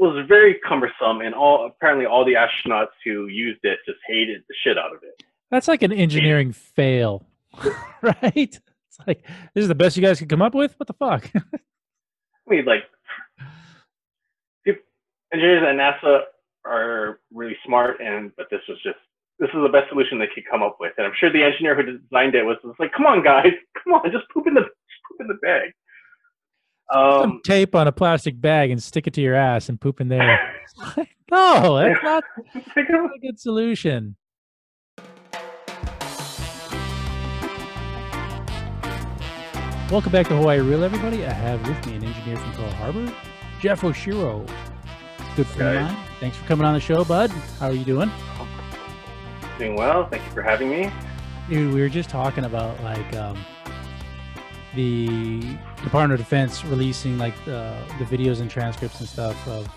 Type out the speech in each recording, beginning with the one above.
was very cumbersome, and all apparently all the astronauts who used it just hated the shit out of it. That's like an engineering fail, right? It's like this is the best you guys could come up with. What the fuck? I mean, like engineers at NASA are really smart, and but this was just this is the best solution they could come up with. And I'm sure the engineer who designed it was, was like, "Come on, guys, come on, just poop in the just poop in the bag." Um, Some tape on a plastic bag and stick it to your ass and poop in there. no, that's not, that's not a good solution. Welcome back to Hawaii Real, everybody. I have with me an engineer from Pearl Harbor, Jeff Oshiro. Good friend of mine. Thanks for coming on the show, bud. How are you doing? Doing well. Thank you for having me. Dude, we were just talking about like um, the Department of Defense releasing like the, the videos and transcripts and stuff of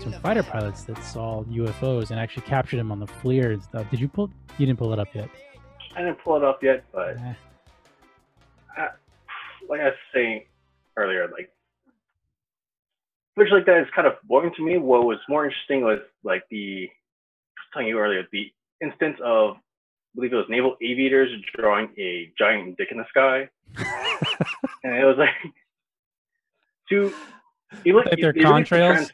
some fighter pilots that saw UFOs and actually captured them on the FLIR and stuff. Did you pull? You didn't pull it up yet. I didn't pull it up yet, but eh. I, like I was saying earlier, like footage like that is kind of boring to me. What was more interesting was like the I was telling you earlier the instance of I believe it was naval aviators drawing a giant dick in the sky, and it was like two. You look like they're contrails.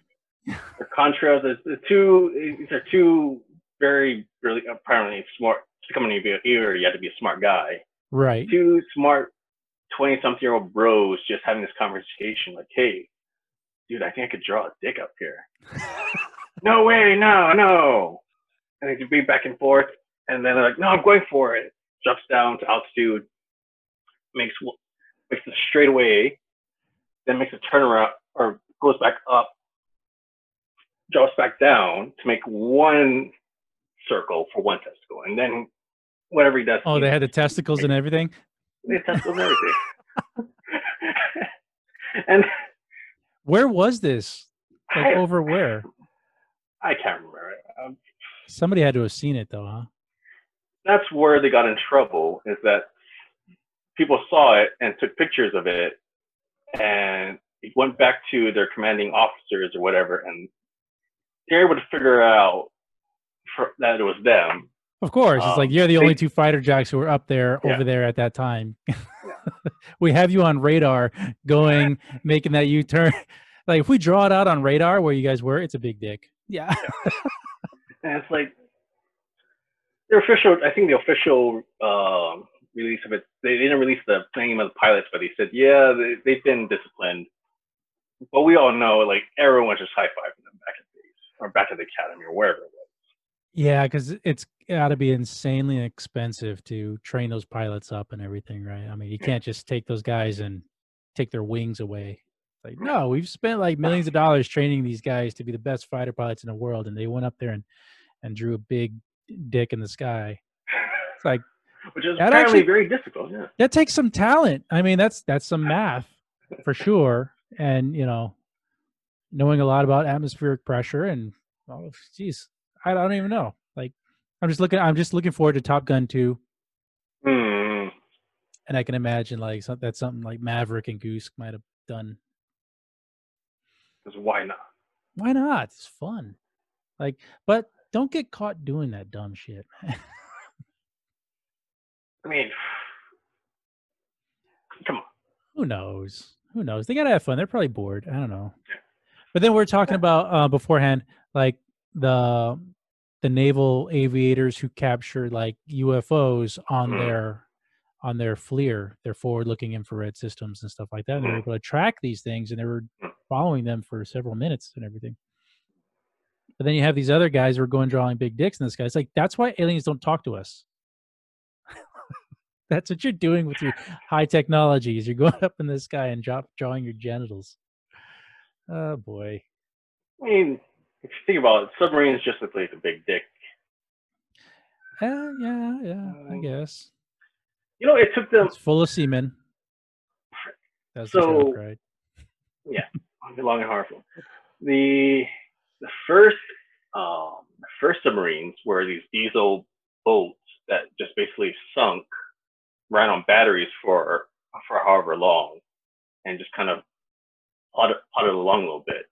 They're contrails. The two these are two very really apparently smart. To come in here, you have to be a smart guy. Right. Two smart twenty something year old bros just having this conversation like, hey, dude, I think I could draw a dick up here. no way, no, no. And they could be back and forth. And then they're like, no, I'm going for it. Jumps down to altitude, makes makes a straightaway, then makes a turnaround or goes back up, drops back down to make one circle for one testicle. And then whatever he does. Oh, they had the testicles and everything? They had testicles and everything. and where was this? Like I, over where? I can't remember. Um, Somebody had to have seen it though, huh? That's where they got in trouble. Is that people saw it and took pictures of it, and it went back to their commanding officers or whatever, and they're able to figure out for, that it was them. Of course, um, it's like um, you're the they, only two fighter jacks who were up there yeah. over there at that time. Yeah. we have you on radar, going making that U turn. Like if we draw it out on radar where you guys were, it's a big dick. Yeah. yeah. and it's like the official. I think the official uh, release of it. They didn't release the name of the pilots, but they said, yeah, they, they've been disciplined. But we all know, like everyone was just high fiving them back at base or back at the academy or wherever it was. Yeah, because it's got to be insanely expensive to train those pilots up and everything, right? I mean, you can't just take those guys and take their wings away. Like, no, we've spent like millions of dollars training these guys to be the best fighter pilots in the world, and they went up there and and drew a big dick in the sky. It's like, which is apparently actually, very difficult. Yeah, that takes some talent. I mean, that's that's some math for sure, and you know, knowing a lot about atmospheric pressure and oh, geez, I don't even know. Like, I'm just looking. I'm just looking forward to Top Gun 2. Mm. And I can imagine like that's something like Maverick and Goose might have done. Because why not? Why not? It's fun. Like, but don't get caught doing that dumb shit. I mean, come on. Who knows? Who knows? They gotta have fun. They're probably bored. I don't know. But then we're talking about uh, beforehand, like the the naval aviators who captured like UFOs on mm. their on their FLIR, their forward-looking infrared systems and stuff like that. And they were mm. able to track these things, and they were mm. following them for several minutes and everything. But then you have these other guys who are going drawing big dicks in the sky. It's like that's why aliens don't talk to us. That's what you're doing with your high technologies. You're going up in the sky and drop, drawing your genitals. Oh boy. I mean, if you think about it, submarines just look like a big dick. Yeah, yeah, yeah. I um, guess. You know, it took them. It's full of semen. That's so, right? yeah, long and harmful. The the first um, the first submarines were these diesel boats that just basically sunk, ran on batteries for for however long, and just kind of plodded, plodded along a little bit.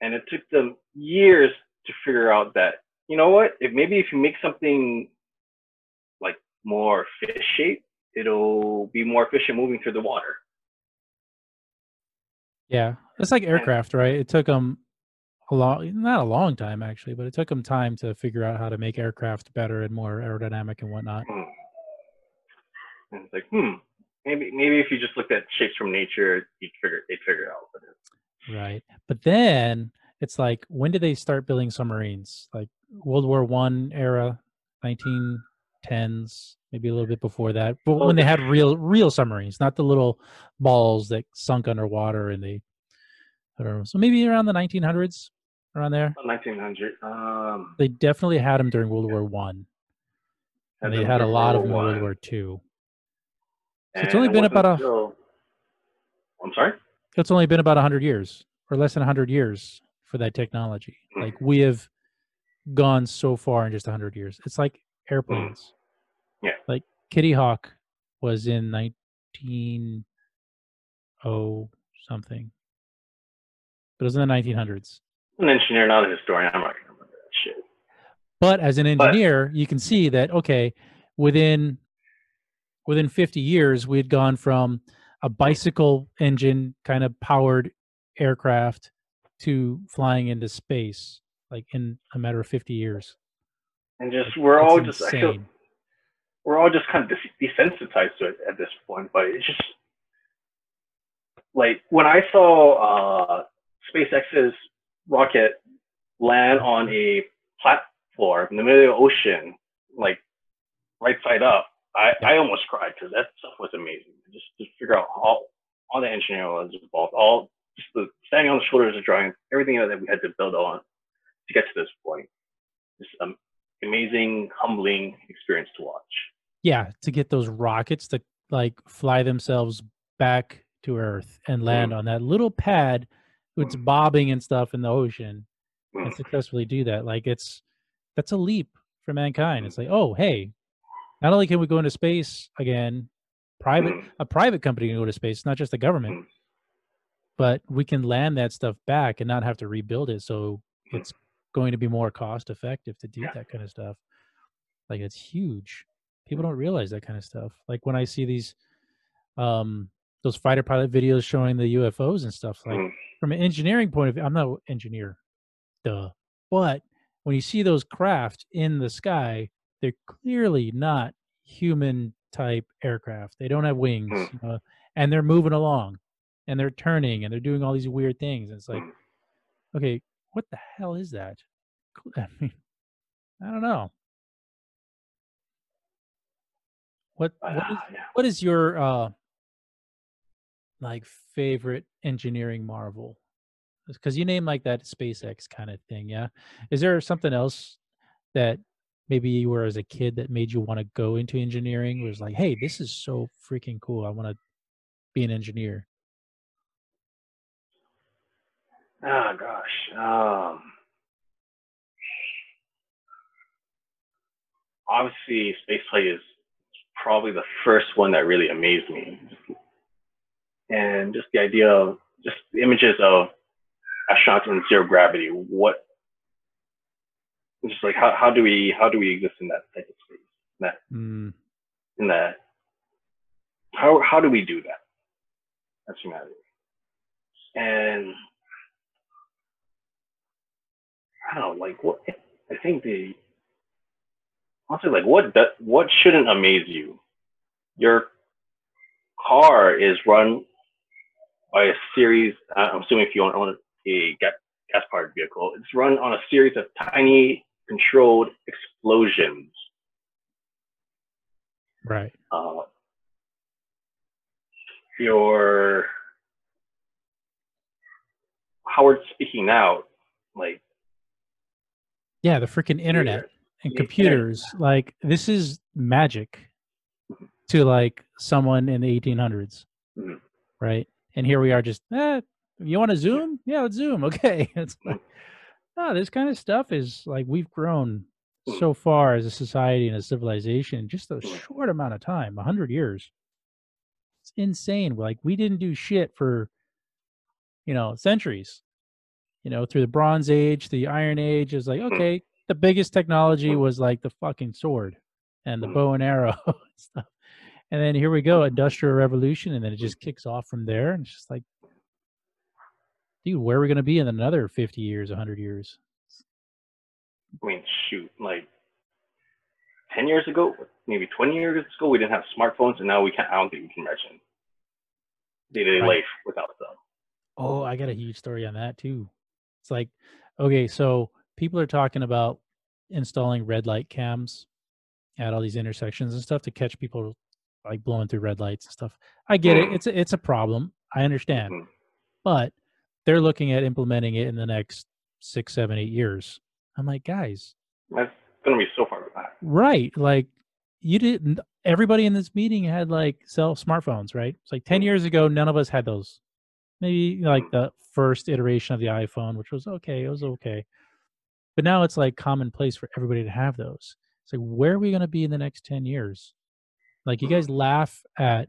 and it took them years to figure out that you know what if maybe if you make something like more fish shape it'll be more efficient moving through the water Yeah, it's like aircraft, right? It took them a long, not a long time actually, but it took them time to figure out how to make aircraft better and more aerodynamic and whatnot. Hmm. And it's like, hmm, maybe maybe if you just looked at shapes from nature, you'd figure they'd figure it out. But it's- Right. But then it's like, when did they start building submarines? Like World War One era, 1910s, maybe a little bit before that. But when they had real, real submarines, not the little balls that sunk underwater and they, I don't know. So maybe around the 1900s, around there. 1900. Um, They definitely had them during World War One. And they had a lot of them in World War Two. It's only been about a- until- I'm sorry. It's only been about 100 years or less than 100 years for that technology. Mm. Like we have gone so far in just 100 years. It's like airplanes. Yeah. Like Kitty Hawk was in 19 oh something. But it was in the 1900s. I'm an engineer, not a historian. I'm not gonna remember that shit. But as an But- engineer, you can see that okay, within within 50 years, we had gone from a bicycle engine kind of powered aircraft to flying into space, like in a matter of 50 years. And just we're all just I feel we're all just kind of desensitized to it at this point. But it's just like when I saw uh, SpaceX's rocket land on a platform in the middle of the ocean, like right side up, I, I almost cried because that stuff was amazing. Just to figure out all all the engineering was involved, all just the standing on the shoulders of giants, everything that we had to build on to get to this point. Just um, amazing, humbling experience to watch. Yeah, to get those rockets to like fly themselves back to Earth and land on that little pad it's Mm. bobbing and stuff in the ocean Mm. and successfully do that. Like it's that's a leap for mankind. It's like, oh hey, not only can we go into space again, private Mm. a private company can go to space, not just the government, Mm. but we can land that stuff back and not have to rebuild it. So Mm. it's going to be more cost effective to do Yeah. that kind of stuff. Like it's huge. People don't realize that kind of stuff. Like when I see these um those fighter pilot videos showing the UFOs and stuff, like from an engineering point of view, I'm not an engineer, duh. But when you see those craft in the sky, they're clearly not human type aircraft. They don't have wings, Mm. you know, and they're moving along, and they're turning, and they're doing all these weird things. And it's like, Mm. okay, what the hell is that? I mean, I don't know. What what is Ah, what is your uh like favorite engineering marvel? Because you name like that SpaceX kind of thing, yeah. Is there something else that maybe you were as a kid that made you want to go into engineering? Was like, hey, this is so freaking cool. I want to be an engineer. Oh gosh. Um, obviously, spaceflight is probably the first one that really amazed me, and just the idea of just the images of astronauts in zero gravity. What? Just like how, how do we how do we exist in that type of space? That Mm, in that how how do we do that? As humanity. And i don't know like what i think the honestly like what do, what shouldn't amaze you? Your car is run by a series uh, i'm assuming if you own own a gas powered vehicle it's run on a series of tiny controlled explosions right. uh, your Howard speaking out, like Yeah, the freaking internet and computers. Like this is magic Mhm. to like someone in the 1800s, Mhm. right? And here we are, just eh, you want to zoom? Yeah, let's zoom. Okay, it's like, no, this kind of stuff is like we've grown Mhm. so far as a society and a civilization in just a Mhm. short amount of time 100 years. It's insane. Like we didn't do shit for, you know, centuries. you know, through the Bronze Age, the Iron Age, is like Mhm. okay, the biggest technology was like the fucking sword and the bow and arrow and stuff. And then here we go, industrial revolution, and then it just kicks off from there. And it's just like, dude, where are we gonna be in another fifty years, hundred years? I mean, shoot, like ten years ago, maybe twenty years ago, we didn't have smartphones, and now we can't. I don't think we can imagine day to day life without them. Oh, I got a huge story on that too. It's like, okay, so people are talking about installing red light cams at all these intersections and stuff to catch people like blowing through red lights and stuff. I get it. Mm. It's a, it's a problem. I understand. Mhm. But they're looking at implementing it in the next six, seven, eight years. I'm like, guys, That's gonna be so far behind. right? Like, you didn't. Everybody in this meeting had like cell smartphones, right? It's like ten Mm. years ago, none of us had those. Maybe like Mm. the first iteration of the iPhone, which was okay. It was okay, but now it's like commonplace for everybody to have those. It's like, where are we going to be in the next ten years? Like, you guys laugh at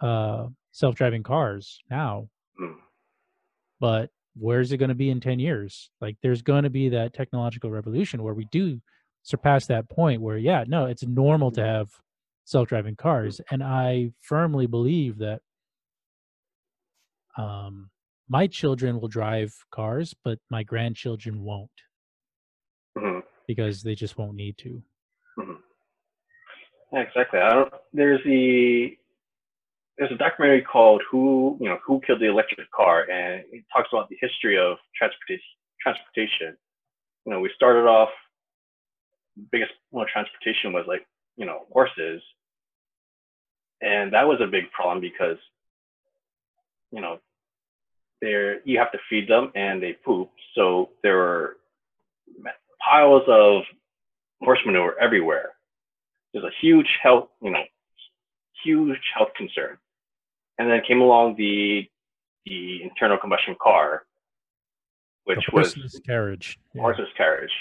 uh, self-driving cars now. But where's it going to be in 10 years like there's going to be that technological revolution where we do surpass that point where yeah no it's normal to have self-driving cars and i firmly believe that um my children will drive cars but my grandchildren won't Mhm. because they just won't need to Yeah, exactly. I don't. There's the there's a documentary called "Who You know Who Killed the Electric Car," and it talks about the history of transportation. Transportation. You know, we started off. Biggest one of transportation was like you know horses, and that was a big problem because you know they're you have to feed them and they poop, so there were piles of horse manure everywhere there's a huge health, you know, huge health concern. And then came along the the internal combustion car, which The was carriage yeah. horseless carriage,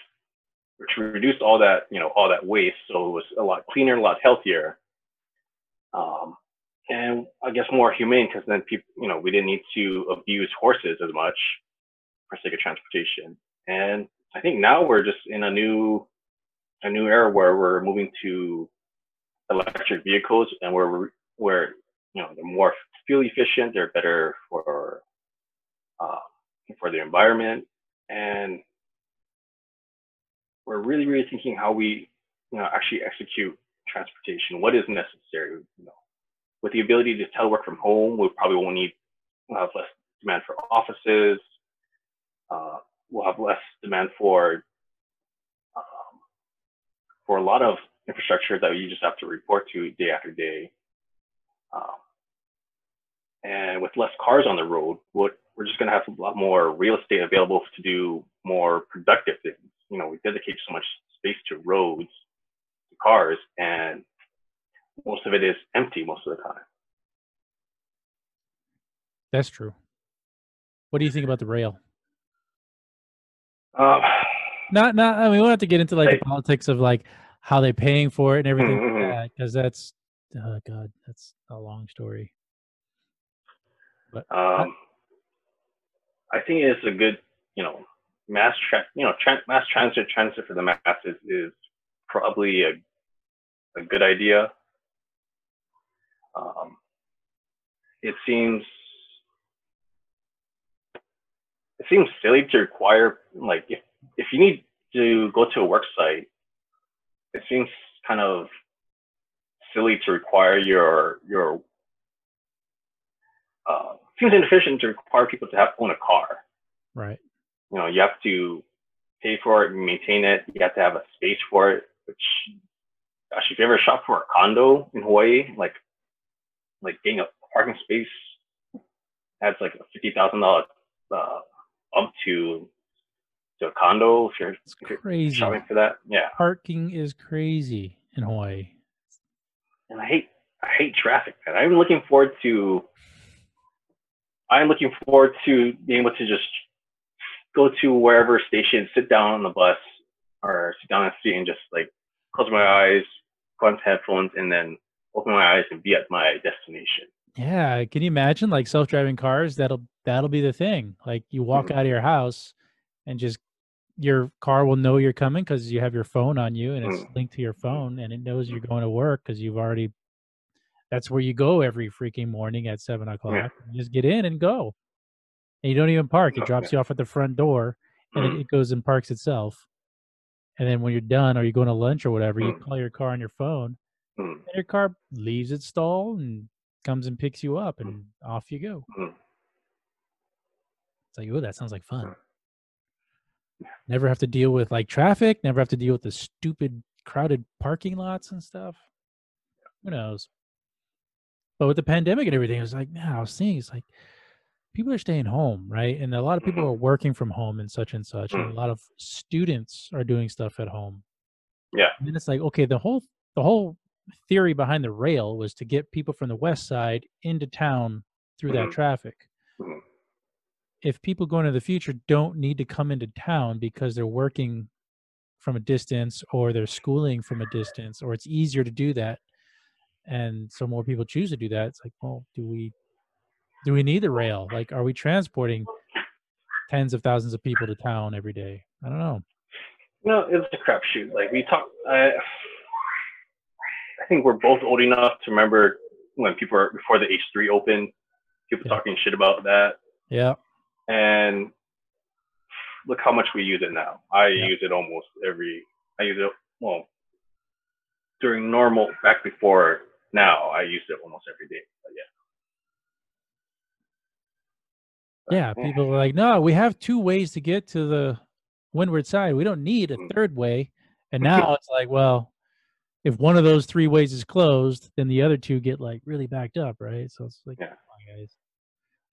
which reduced all that, you know, all that waste. So it was a lot cleaner, a lot healthier. Um, and I guess more humane because then people, you know, we didn't need to abuse horses as much for sake of transportation. And I think now we're just in a new a new era where we're moving to electric vehicles and where we're where you know they're more fuel efficient, they're better for uh, for the environment, and we're really really thinking how we you know actually execute transportation. What is necessary? You know, with the ability to telework from home, we probably won't need we'll have less demand for offices. Uh, we'll have less demand for um, for a lot of infrastructure that you just have to report to day after day. Um, and with less cars on the road, what we're just going to have a lot more real estate available to do more productive things. You know, we dedicate so much space to roads, to cars, and most of it is empty most of the time. that's true what do you think about the rail Um, not not i mean we don't have to get into like Hey. the politics of like how they're paying for it and everything Mhm, mhm. like that because that's oh god that's a long story but um, I think it's a good, you know, mass tra- you know, tra- mass transit transit for the masses is probably a a good idea. Um, it seems it seems silly to require like if if you need to go to a work site, it seems kind of silly to require your your uh, seems inefficient to require people to have own a car. right You know, you have to pay for it, maintain it. You have to have a space for it. Which, gosh, if you ever shop for a condo in Hawaii, like like getting a parking space adds like a fifty thousand dollar uh, up to to a condo if you're, it's if you're crazy shopping for that. Yeah, parking is crazy in hawaii and I hate I hate traffic. Man. I'm looking forward to I'm looking forward to being able to just go to wherever station, sit down on the bus or sit down on the seat and just like close my eyes, put on headphones, and then open my eyes and be at my destination. Yeah, can you imagine like self-driving cars? That'll that'll be the thing. Like you walk Mhm. out of your house and just your car will know you're coming because you have your phone on you and it's Mm. linked to your phone and it knows you're going to work because you've already that's where you go every freaking morning at seven o'clock. You just get in and go. And you don't even park. It drops you off at the front door and it, Mm. it goes and parks itself. And then when you're done or you're going to lunch or whatever, you Mm. call your car on your phone Mm. and your car leaves its stall and comes and picks you up Mm. and off you go. Mm. It's like, oh, that sounds like fun. Mm. Never have to deal with like traffic, never have to deal with the stupid crowded parking lots and stuff. Who knows? But with the pandemic and everything, it was like, man, I was seeing it's like people are staying home, right? And a lot of people Mhm. are working from home and such and such. And Mm. a lot of students are doing stuff at home. Yeah. And then it's like, okay, the whole the whole theory behind the rail was to get people from the west side into town through that Mhm. traffic. Mhm. If people going to the future don't need to come into town because they're working from a distance or they're schooling from a distance or it's easier to do that and so more people choose to do that it's like well do we do we need the rail? Like are we transporting tens of thousands of people to town every day? I don't know. No, it's a crapshoot. Like we talk, I, I think we're both old enough to remember when people were before the H three opened, people Yeah. talking shit about that, yeah and look how much we use it now. I Yeah. use it almost every. I use it well during normal back before now. I use it almost every day. But yeah. But, yeah people are like no we have two ways to get to the windward side we don't need a Mm. third way and now it's like well if one of those three ways is closed then the other two get like really backed up right so it's like Yeah. on, guys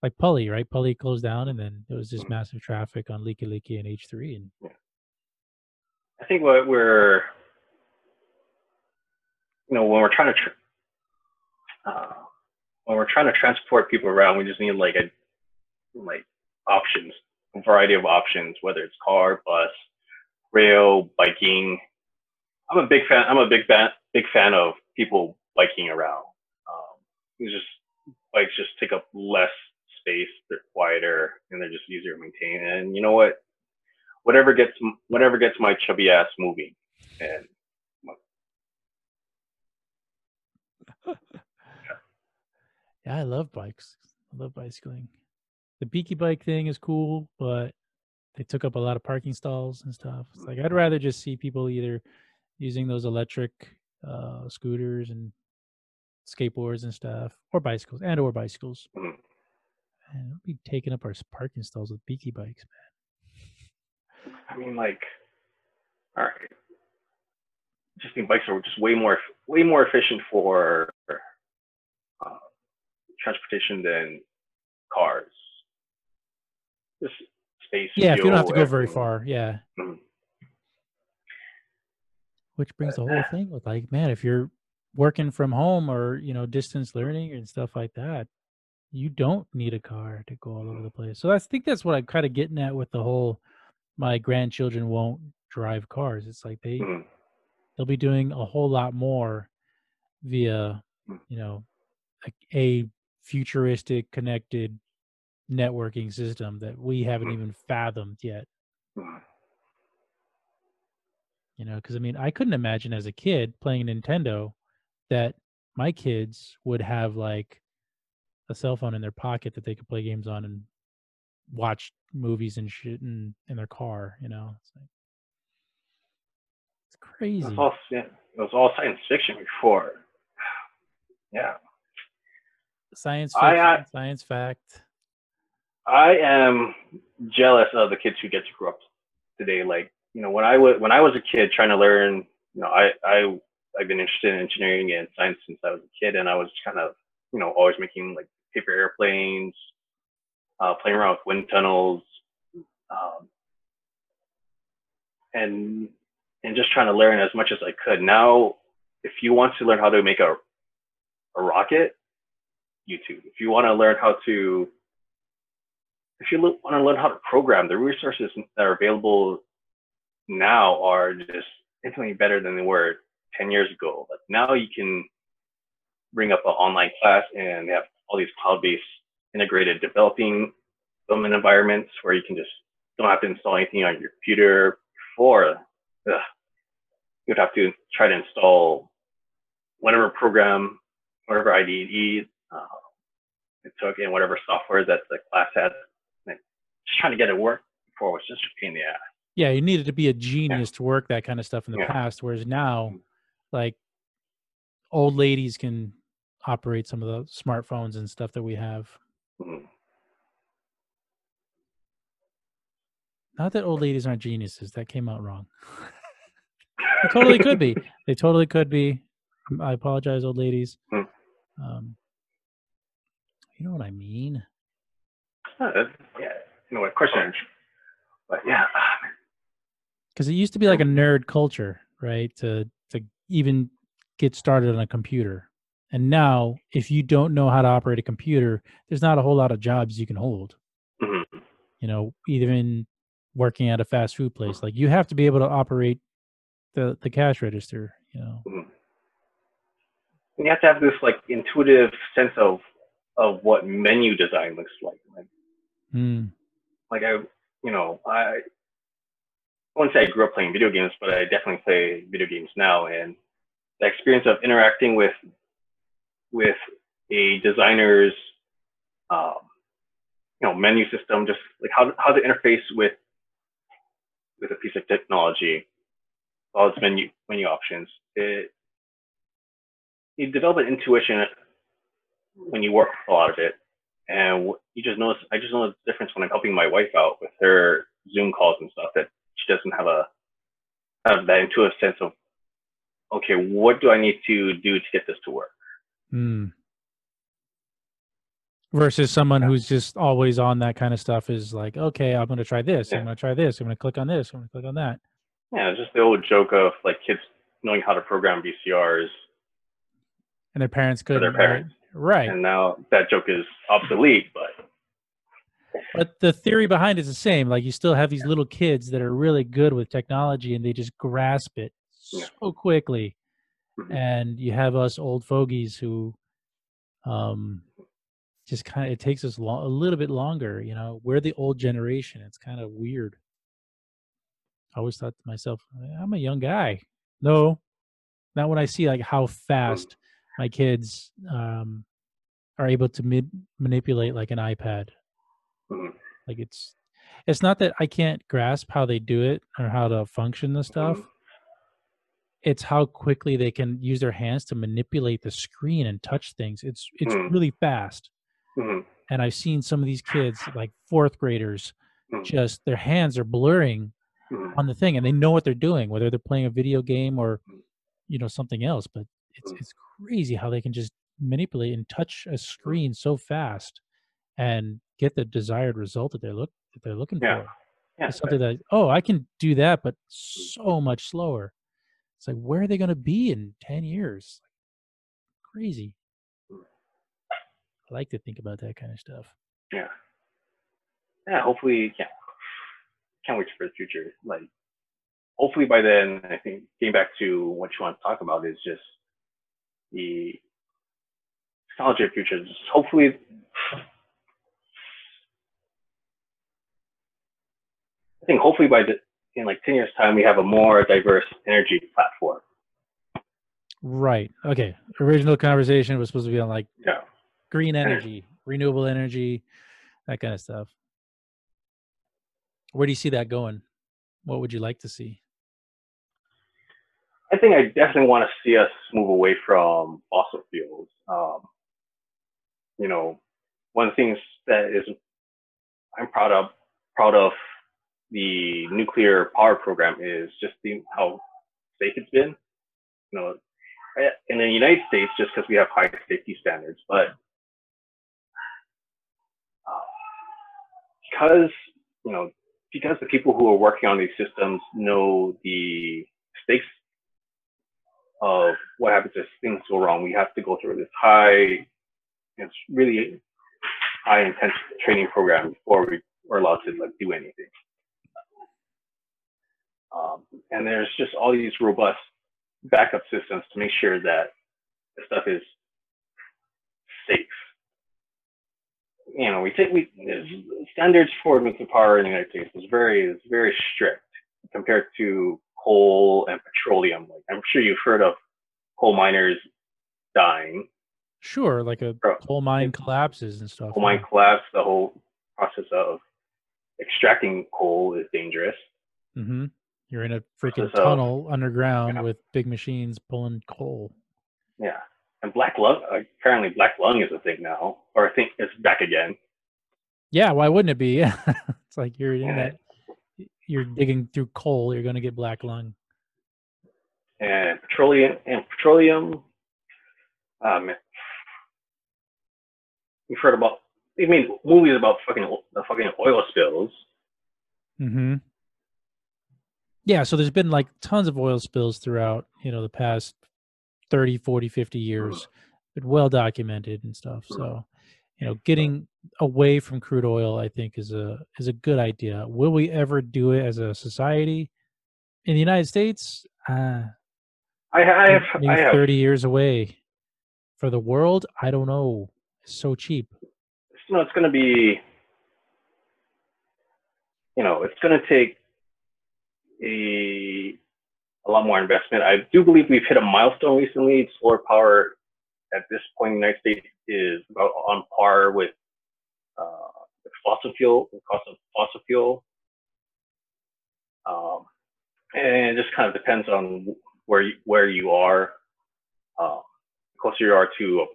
like Pali, right? Pali closed down, and then it was just Mhm. massive traffic on Likelike and H three, and I think what we're, you know, when we're trying to, tr- uh, when we're trying to transport people around, we just need like a, like options, a variety of options, whether it's car, bus, rail, biking. I'm a big fan. I'm a big fan, big fan of people biking around. Um, it's just bikes just take up less space. They're quieter and they're just easier to maintain. And you know what? Whatever gets whatever gets my chubby ass moving. And yeah, I love bikes. I love bicycling. The Biki bike thing is cool, but they took up a lot of parking stalls and stuff. It's like I'd rather just see people either using those electric uh, scooters and skateboards and stuff, or bicycles and or bicycles. Mhm. And don't be taking up our parking stalls with Biki bikes, man. I mean, like, all right. Just think bikes are just way more way more efficient for uh, transportation than cars. Just space. Yeah, if you don't have to go very far, yeah. Mhm. Which brings the whole thing with like, man, if you're working from home or you know distance learning and stuff like that, you don't need a car to go all over the place. So I think that's what I'm kind of getting at with the whole my grandchildren won't drive cars. It's like they Mhm. they'll be doing a whole lot more via Mm. you know a, a futuristic connected networking system that we haven't Mm. even fathomed yet you know because i mean i couldn't imagine as a kid playing nintendo that my kids would have like a cell phone in their pocket that they could play games on and watch movies and shit in, in their car you know it's like it's It crazy was all yeah, it was all science fiction before. Yeah, science I, fiction uh, science fact I am jealous of the kids who get to grow up today. Like, you know, when I was when I was a kid trying to learn, you know, I I I've been interested in engineering and science since I was a kid, and I was kind of, you know, always making like paper airplanes, uh, playing around with wind tunnels, um, and and just trying to learn as much as I could. Now, if you want to learn how to make a a rocket, YouTube. If you want to learn how to if you want to learn how to program, the resources that are available now are just infinitely better than they were 10 years ago. Like now you can bring up an online class and they have all these cloud-based integrated developing development environments where you can just don't have to install anything on your computer before. Ugh, you'd have to try to install whatever program, whatever IDE uh, it took, and whatever software that the class had. Like, just trying to get it work before was just a pain in the ass. Yeah, you needed to be a genius yeah. to work that kind of stuff in the yeah. past, whereas now, Mm-hmm. like old ladies can operate some of the smartphones and stuff that we have. Mhm. Not that old ladies aren't geniuses. That came out wrong. they totally could be. They totally could be. I apologize, old ladies. Hmm. Um, you know what I mean? Uh, that's- yeah, you know what, question. But yeah, ah. Because it used to be like a nerd culture, right? To to even get started on a computer. And now, if you don't know how to operate a computer, there's not a whole lot of jobs you can hold. Mhm. You know, even working at a fast food place, like you have to be able to operate the the cash register. You know, And you have to have this like intuitive sense of of what menu design looks like. Like Mm, like I, you know, I, I wouldn't say I grew up playing video games, but I definitely play video games now. And the experience of interacting with with a designer's, um, you know, menu system, just like how how to interface with with a piece of technology, all its menu menu options. It you develop an intuition when you work a lot of it, and you just notice. I just notice the difference when I'm helping my wife out with her Zoom calls and stuff. That she doesn't have a have that intuitive sense of, okay, what do I need to do to get this to work? Mm. Versus someone who's just always on that kind of stuff is like, okay, I'm going to try this. I'm going to try this. I'm going to click on this. I'm going to click on that. Yeah, it's just the old joke of like kids knowing how to program VCRs And their parents could their parents, Right. and now that joke is obsolete. But But the theory behind it is the same. Like you still have these little kids that are really good with technology and they just grasp it Yeah. so quickly. Mhm. And you have us old fogies who um just kind of it takes us lo- a little bit longer, you know. We're the old generation. It's kind of weird. I always thought to myself, I'm a young guy. No. Not when I see like how fast my kids um are able to mid- manipulate like an iPad Mhm. like it's it's not that i can't grasp how they do it or how to function the stuff Mhm. It's how quickly they can use their hands to manipulate the screen and touch things it's it's Mm. really fast Mhm. and i've seen some of these kids like fourth graders Mm. just their hands are blurring Mhm. on the thing and they know what they're doing whether they're playing a video game or Mm. you know something else but it's Mm. it's crazy how they can just manipulate and touch a screen so fast and get the desired result that they're look that they're looking Yeah. for Yeah, it's something that oh i can do that but so much slower it's like where are they going to be in 10 years crazy i like to think about that kind of stuff yeah, yeah. Hopefully, yeah. Can't wait for the future. Like, hopefully by then, I think getting back to what you want to talk about is just the technology of. Just hopefully, I think hopefully by the in like ten years' time, we have a more diverse energy platform. right okay original conversation was supposed to be on like Yeah. green Energy. energy renewable energy that kind of stuff where do you see that going what would you like to see I think I definitely want to see us move away from fossil fuels. Um, you know, one of the things that is I'm proud of proud of the nuclear power program is just the, how safe it's been. You know, in the United States, just because we have high safety standards, but because you know because the people who are working on these systems know the stakes of what happens if things go wrong. We have to go through this high, it's really high intense training program before we are allowed to like do anything. Um, and there's just all these robust backup systems to make sure that the stuff is safe. you know, we take we standards for nuclear power in the United States is very is very strict compared to coal and petroleum. Like I'm sure you've heard of coal miners dying. Sure, like a coal mine collapses and stuff. Coal mine collapse. The whole process of extracting coal is dangerous. Mm-hmm. You're in a freaking So- tunnel underground Yeah. with big machines pulling coal. Yeah, and black lung. Apparently, black lung is a thing now, or I think it's back again. Yeah, why wouldn't it be? Yeah, it's like you're in that. You're digging through coal. You're gonna get black lung. and petroleum and petroleum. Um, you've heard about. I mean, movies about fucking the fucking oil spills. Mm-hmm. Yeah, so there's been like tons of oil spills throughout, you know, the past 30, 40, 50 years. but well documented and stuff. So, you know, getting away from crude oil I think is a is a good idea. Will we ever do it as a society in the United States? Uh I, I have. I have. 30 years away. For the world, I don't know. It's so cheap. No, it's going to be. You know, it's going to take a a lot more investment. I do believe we've hit a milestone recently. Solar power at this point in the United States is about on par with uh, fossil fuel, the cost of fossil fuel. Um, and it just kind of depends on where you, where you are. The closer you are to a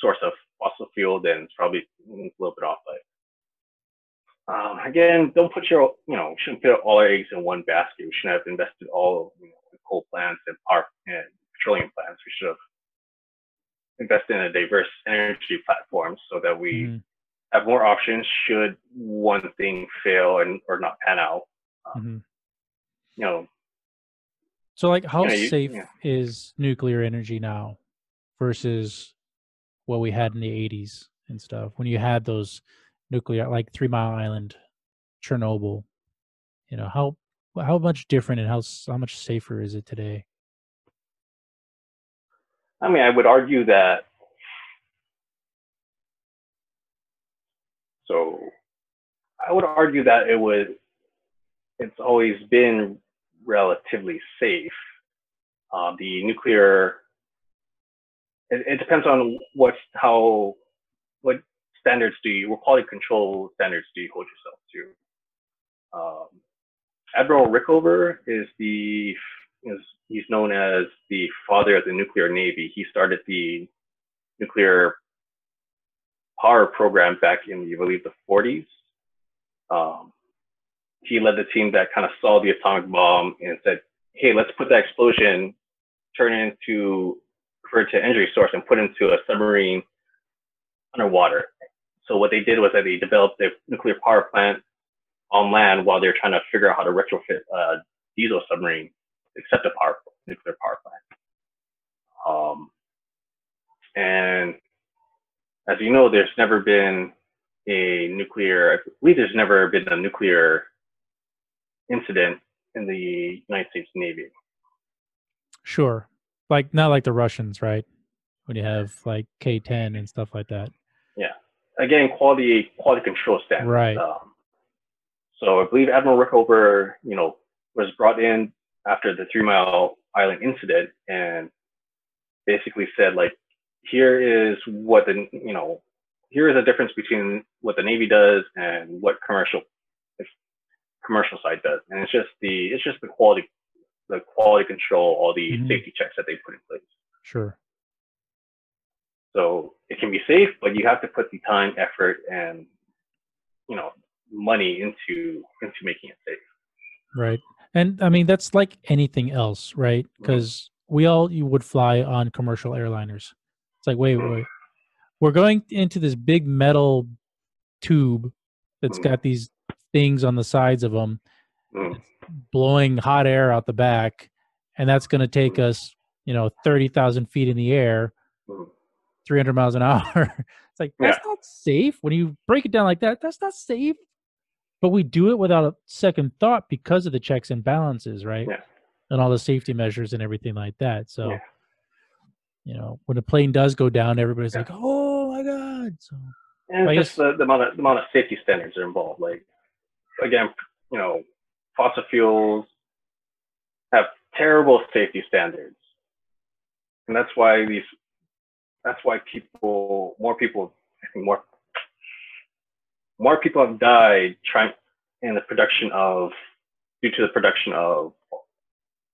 source of fossil fuel, then it's probably a little bit off. But um, again, don't put your you know shouldn't put all our eggs in one basket. We shouldn't have invested all you know, in coal plants and power and petroleum plants. We should have invested in a diverse energy platform so that we Mhm, have more options should one thing fail and or not pan out. mhm. You know, So, like, how Yeah, you- safe yeah. is nuclear energy now versus what we had in the 80s and stuff? When you had those nuclear, like Three Mile Island, Chernobyl, you know, how how much different and how how much safer is it today? I mean, I would argue that. So, I would argue that it would. It's always been relatively safe. Uh, the nuclear. It, it depends on what how what standards do you what quality control standards do you hold yourself to. Um, Admiral Rickover is the is he's known as the father of the nuclear navy. He started the nuclear power program back in, I believe, the 40s. Um, he led the team that kind of saw the atomic bomb and said, "Hey, let's put that explosion, turn it into convert to energy source, and put into a submarine underwater." So what they did was that they developed a nuclear power plant on land while they're trying to figure out how to retrofit a diesel submarine except a power nuclear power plant. Um, and as you know, there's never been a nuclear. I believe there's never been a nuclear incident in the United States Navy. Sure, like not like the Russians, right? When you have like K10 and stuff like that. Again, quality quality control standards. Right. Um, so I believe Admiral Rickover, you know, was brought in after the Three Mile Island incident and basically said like, here is what the you know, here is a difference between what the Navy does and what commercial commercial side does, and it's just the it's just the quality the quality control, all the Mhm. safety checks that they put in place. Sure. So it can be safe, but you have to put the time, effort, and you know money into into making it safe. Right. And I mean, that's like anything else, right? Because we all you would fly on commercial airliners. It's like, wait, wait, we're going into this big metal tube that's Mhm. got these things on the sides of them, Mm. blowing hot air out the back, and that's going to take us, you know, thirty thousand feet in the air, 300 miles an hour. it's like that's yeah. not safe. When you break it down like that, that's not safe. But we do it without a second thought because of the checks and balances, right? Yeah. And all the safety measures and everything like that. So, yeah. you know, when a plane does go down, everybody's like, "Oh my god!" So, and just guess, the, the amount of the amount of safety standards are involved. Like, again, you know, fossil fuels have terrible safety standards, and that's why these that's why people, more people, I think more, more people have died trying in the production of, due to the production of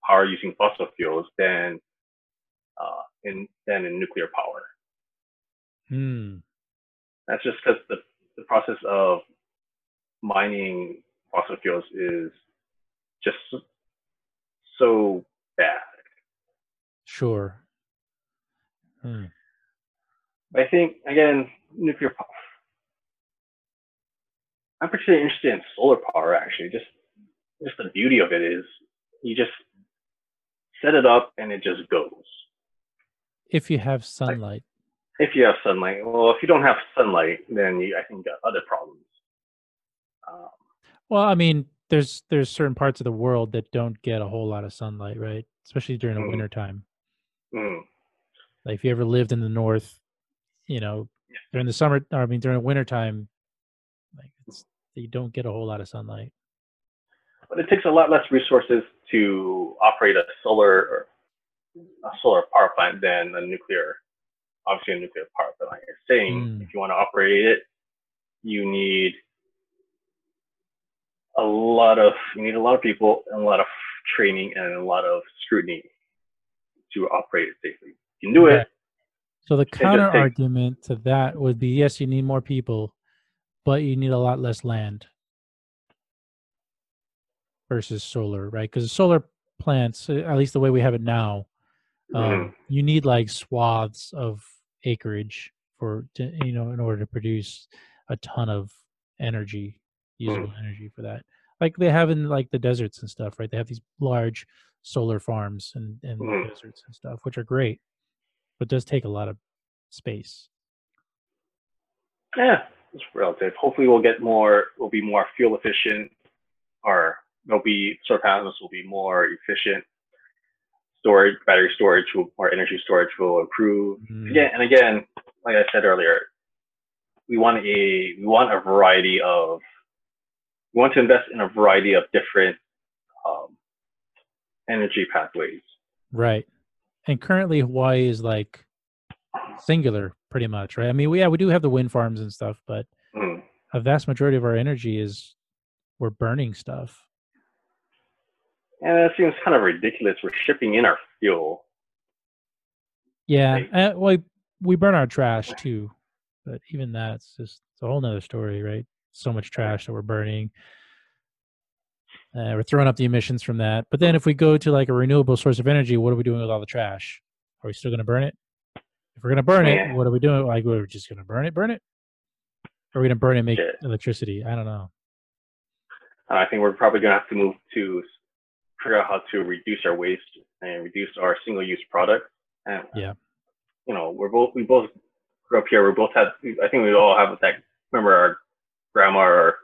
power using fossil fuels than, uh, in than in nuclear power. Hmm. That's just because the, the process of mining fossil fuels is just so, so bad. Sure. Hmm. I think again, nuclear power. I'm particularly interested in solar power. Actually, just just the beauty of it is you just set it up and it just goes. If you have sunlight. If you have sunlight, well, if you don't have sunlight, then you, I think got other problems. Um, Well, I mean, there's there's certain parts of the world that don't get a whole lot of sunlight, right? Especially during the Mhm. winter time. mm, Like if you ever lived in the north, you know, during the summer or I mean during the winter time, like it's you don't get a whole lot of sunlight. but it takes a lot less resources to operate a solar or a solar power plant than a nuclear, obviously a nuclear power plant. Like you're saying, Mm. if you want to operate it, you need a lot of you need a lot of people and a lot of training and a lot of scrutiny to operate it safely. You can do Right. it. So the counter argument to that would be yes, you need more people, but you need a lot less land versus solar, right? Because solar plants, at least the way we have it now, um, Mhm. you need like swaths of acreage for to, you know in order to produce a ton of energy, usable energy for that. Like they have in like the deserts and stuff, right? They have these large solar farms and and Mhm. deserts and stuff, which are great, but does take a lot of space. Yeah, it's relative. Hopefully, we'll get more. We'll be more fuel efficient, or there'll be solar panels will be more efficient. Storage, battery storage, will, or energy storage will improve. Mm, Again and again, like I said earlier, we want a we want a variety of. We want to invest in a variety of different um, energy pathways. Right. And currently Hawaii is like singular pretty much, right? I mean, we, yeah, we do have the wind farms and stuff, but Mm. a vast majority of our energy is we're burning stuff. And it seems kind of ridiculous. We're shipping in our fuel. Yeah. Right. Uh, well, we burn our trash too, but even that's just it's a whole nother story, right? So much trash that we're burning. Uh, we're throwing up the emissions from that. But then if we go to like a renewable source of energy, what are we doing with all the trash? Are we still going to burn it? If we're going to burn Yeah. it, what are we doing? Like, we're just going to burn it, burn it? Or are we going to burn it and make Shit. electricity? I don't know. Uh, I think we're probably going to have to move to figure out how to reduce our waste and reduce our single-use product. And Yeah. you know, we're both we both grew up here. We both had. I think we all have that. Remember our grandma or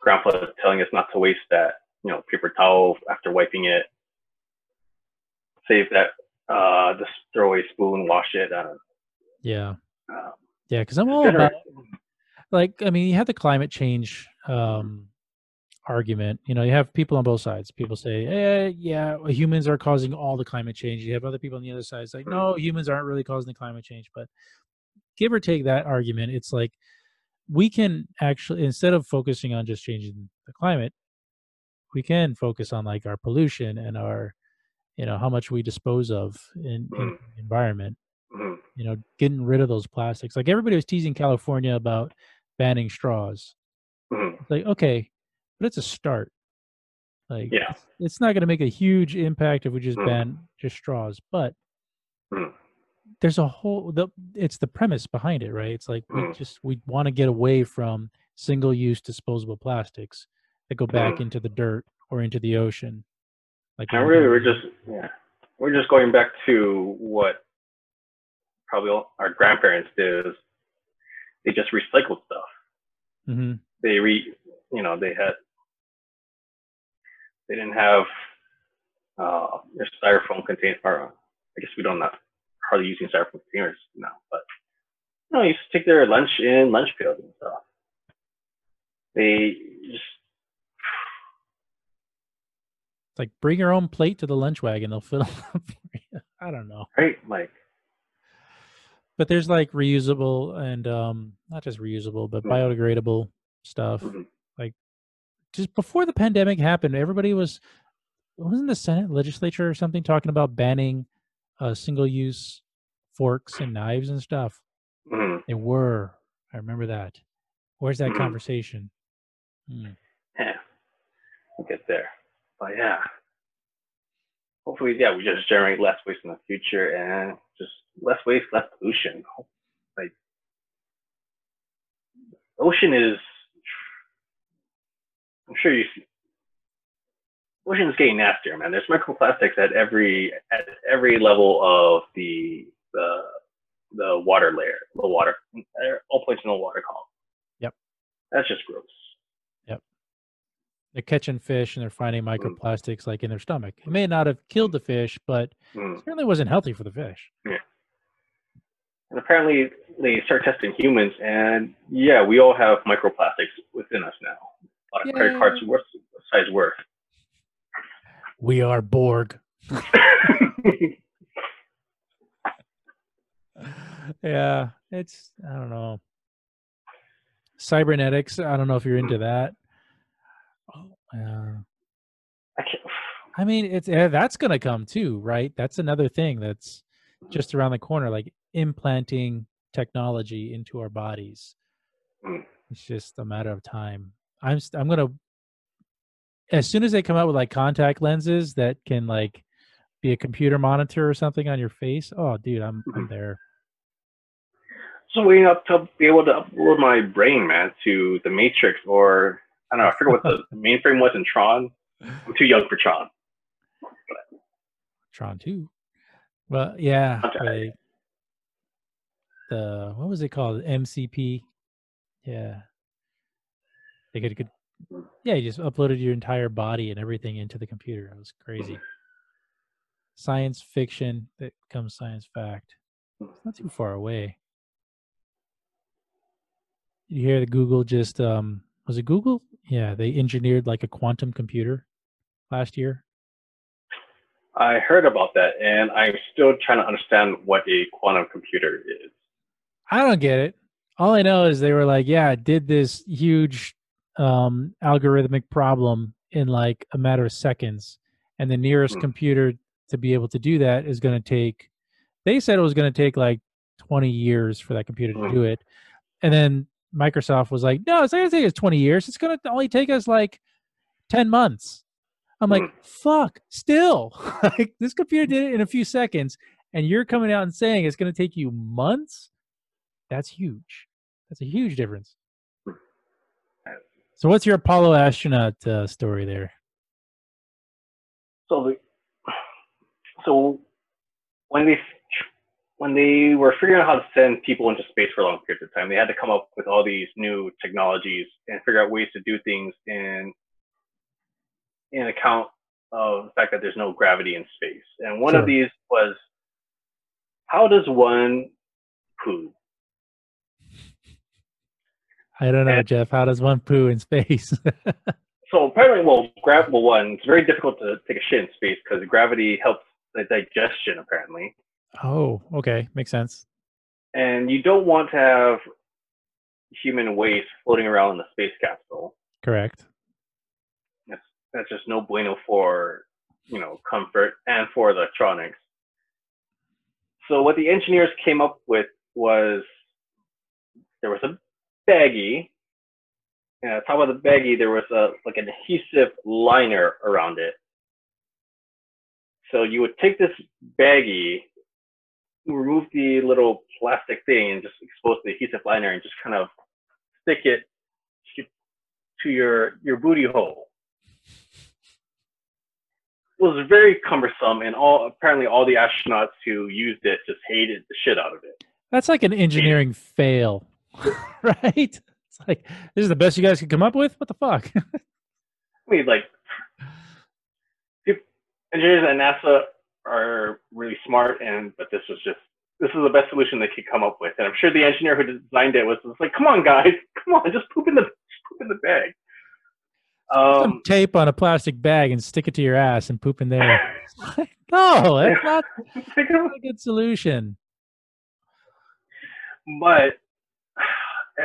grandpa telling us not to waste that. You know, paper towel after wiping it. Save that. Uh, just throw away spoon, wash it. Uh, Yeah. uh, Yeah. Because I'm all about like I mean, you have the climate change um, argument. You know, you have people on both sides. People say, eh, "Yeah, humans are causing all the climate change." You have other people on the other side. It's like, no, humans aren't really causing the climate change. But give or take that argument, it's like we can actually instead of focusing on just changing the climate, we can focus on like our pollution and our, you know, how much we dispose of in, in the environment mhm. you know, getting rid of those plastics. Like everybody was teasing California about banning straws. Mhm. It's like, okay, but it's a start. Like, Yeah. it's, it's not going to make a huge impact if we just ban just straws, but Mhm. there's a whole, the, it's the premise behind it, right? It's like we just, we want to get away from single use disposable plastics that go back into the dirt or into the ocean. Like, And really, we're just yeah, we're just going back to what probably all our grandparents did. Is they just recycled stuff. Mhm. They re, you know, they had they didn't have uh, their styrofoam container. Or I guess we don't not hardly using styrofoam containers now, but No, you just take their lunch in lunch pails and stuff. They just It's like bring your own plate to the lunch wagon; they'll fill it up for you. I don't know, right like but there's like reusable and um not just reusable, but Mhm. biodegradable stuff. Mhm. Just before the pandemic happened, everybody was wasn't the Senate legislature or something talking about banning uh, single-use forks and knives and stuff. mhm. They were. I remember that. Where's that Mhm. conversation? Hmm. yeah, we'll get there. But yeah, hopefully, yeah, we just generate less waste in the future and just less waste, less pollution. Like, ocean is, I'm sure you see, ocean is getting nastier, man. There's microplastics at every at every level of the the the water layer, the water, all points in the water column. Yep. That's just gross. They're catching fish and they're finding Mm. microplastics like in their stomach. It may not have killed the fish, but Mm. certainly wasn't healthy for the fish. Yeah. And apparently they start testing humans, and yeah, we all have microplastics within us now. A lot of credit cards worth size worth. We are Borg. yeah, it's I don't know. Cybernetics. I don't know if you're into that. Yeah. I I mean, it's yeah, that's gonna come too, right? That's another thing that's just around the corner, like implanting technology into our bodies. Mm. It's just a matter of time. I'm st- I'm gonna as soon as they come out with like contact lenses that can like be a computer monitor or something on your face. Oh, dude, I'm I'm Mhm. there. so waiting up to be able to upload my brain, man, to the Matrix, or I don't know. I forget what the mainframe was in Tron. I'm too young for Tron. Tron 2. Well, yeah. Where the what was it called? MCP. Yeah. They could, could yeah, you just uploaded your entire body and everything into the computer. It was crazy. Science fiction that becomes science fact. It's not too far away. You hear the Google just um was it Google? Yeah, they engineered like a quantum computer last year. I heard about that, and I'm still trying to understand what a quantum computer is. I don't get it. All I know is they were like, yeah, did this huge um, algorithmic problem in like a matter of seconds. And the nearest Hmm. computer to be able to do that is going to take, they said it was going to take like 20 years for that computer to Hmm. do it. And then Microsoft was like, no, it's not going to take us 20 years. It's going to only take us like 10 months. I'm like, Hmm. fuck, still. like this computer did it in a few seconds. And you're coming out and saying it's going to take you months? That's huge. That's a huge difference. So, what's your Apollo astronaut uh, story there? So the so when they when they were figuring out how to send people into space for long periods of time, they had to come up with all these new technologies and figure out ways to do things in in account of the fact that there's no gravity in space. And one Sure. of these was how does one poo? I don't know, And- Jeff. How does one poo in space? So apparently, well, gra- well, one, it's very difficult to take a shit in space because gravity helps the digestion apparently. Oh, okay. Makes sense. and you don't want to have human waste floating around in the space capsule. Correct. That's that's just no bueno for you know comfort and for electronics. So what the engineers came up with was there was a baggie, and on top of the baggie there was a like an adhesive liner around it. So you would take this baggie, remove the little plastic thing, and just expose the adhesive liner, and just kind of stick it to- your your booty hole. It was very cumbersome, and all apparently all the astronauts who used it just hated the shit out of it. That's like an engineering fail, right? It's like this is the best you guys could come up with. What the fuck? I mean, like, engineers at NASA are really smart, and but this was just this is the best solution they could come up with. And I'm sure the engineer who designed it was, was like, come on, guys, come on, just poop in the poop in the bag. Some Um, tape on a plastic bag and stick it to your ass and poop in there. no, that's not, like, not a good solution. but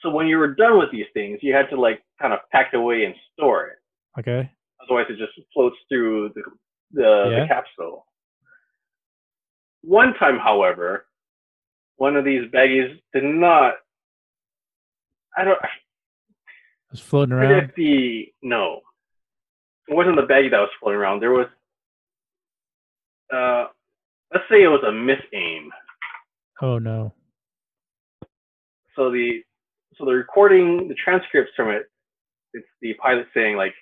so when you were done with these things, you had to like kind of pack it away and store it. Okay. Otherwise, it just floats through the the, Yeah. the capsule. One time, however, one of these baggies did not. I don't. It's floating around. the no. It wasn't the baggie that was floating around. There was. Uh, let's say it was a misaim. Oh no. so the so the recording the transcripts from it it's the pilot saying like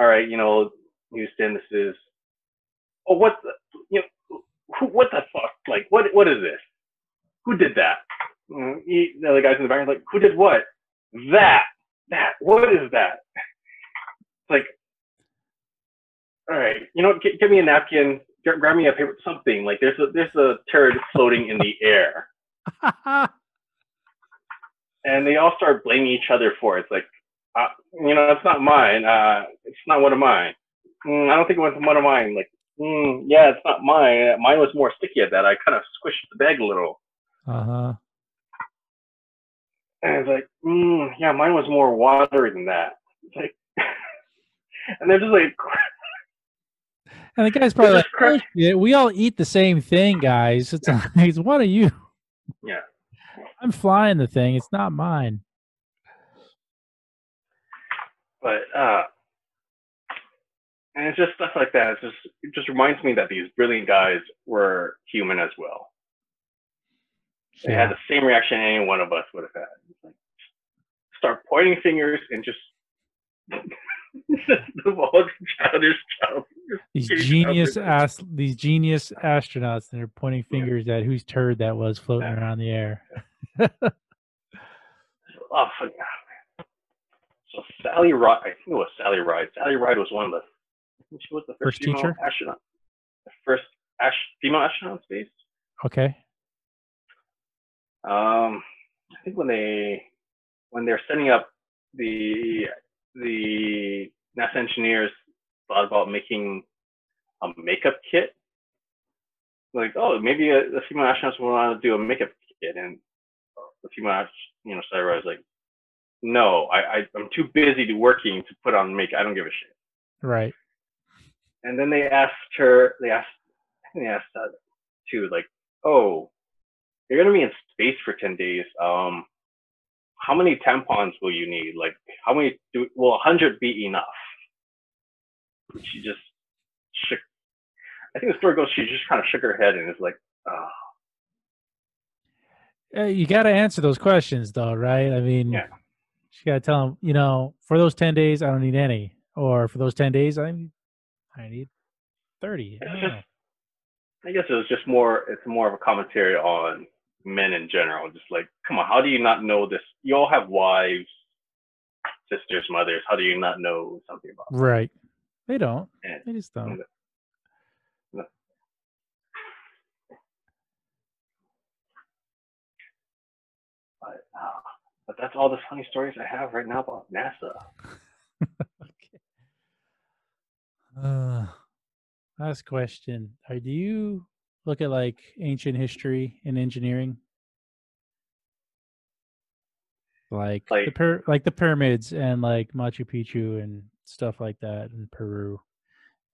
all right you know houston this is oh what the you know who, what the fuck? Like what what is this? Who did that? Mm, he, the other guys in the background like who did what? That that what is that? It's like all right you know g- give me a napkin g- grab me a paper something like there's a there's a turd floating in the air. And they all start blaming each other for it. It's like, uh, you know, it's not mine. Uh, it's not one of mine. Mm, I don't think it was one of mine. Like, mm, yeah, it's not mine. Uh, Mine was more sticky at that. I kind of squished the bag a little, uh huh. and it's like, mm, yeah, mine was more watery than that. It's like, and they're just like, And the guy's probably like, just cra- we all eat the same thing, guys. It's it's one of you. yeah. I'm flying the thing. It's not mine. But uh, and it's just stuff like that. It's just it just reminds me that these brilliant guys were human as well. They had the same reaction any one of us would have had. Like, start pointing fingers and just the all childish child. These genius ass, these genius astronauts, and they're pointing fingers at whose turd that was floating Yeah. around the air. Oh. So Sally Ride, I think it was Sally Ride. Sally Ride was one of the. I think she was the first, First female teacher? astronaut. The first ash, female astronaut in space. Okay. Um, I think when they when they're setting up the the NASA engineers thought about making a makeup kit. Like, oh, maybe a, the female astronauts will want to do a makeup kit, and the female, you know, Sarah was like, no, I, I I'm too busy to working to put on makeup. I don't give a shit. Right. And then they asked her, they asked, I think they asked that too, like, oh, you're gonna be in space for ten days. Um, how many tampons will you need? Like, how many? Do, will a hundred be enough? And she just shook. I think the story goes, she just kind of shook her head and is like, oh, you got to answer those questions, though, right? I mean, Yeah. You got to tell them, you know, for those 10 days, I don't need any. Or for those 10 days, I need, I need 30. I just- I guess it was just more. It's more of a commentary on men in general. Just like, come on, how do you not know this? You all have wives, sisters, mothers. How do you not know something about? This? Right. They don't. And They just don't. But, uh, but that's all the funny stories I have right now about NASA. okay. Uh, last question. Are do you look at like ancient history and engineering? Like, the Like- pyra- like the pyramids and like Machu Picchu and stuff like that in Peru,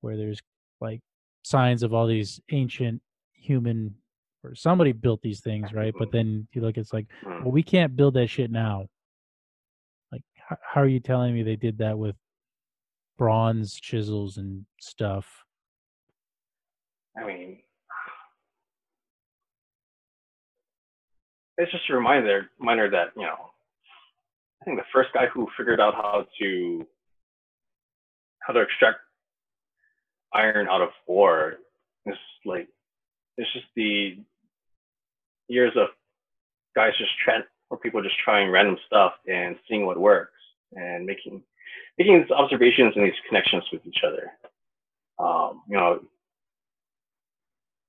where there's like signs of all these ancient human or somebody built these things, right? But then you look, it's like, Hmm. well, we can't build that shit now. Like, how, how are you telling me they did that with bronze chisels and stuff? I mean, it's just a reminder, reminder that you know, I think the first guy who figured out how to how to extract iron out of ore is like it's just the years of guys just trying or people just trying random stuff and seeing what works and making making these observations and these connections with each other. Um, you know,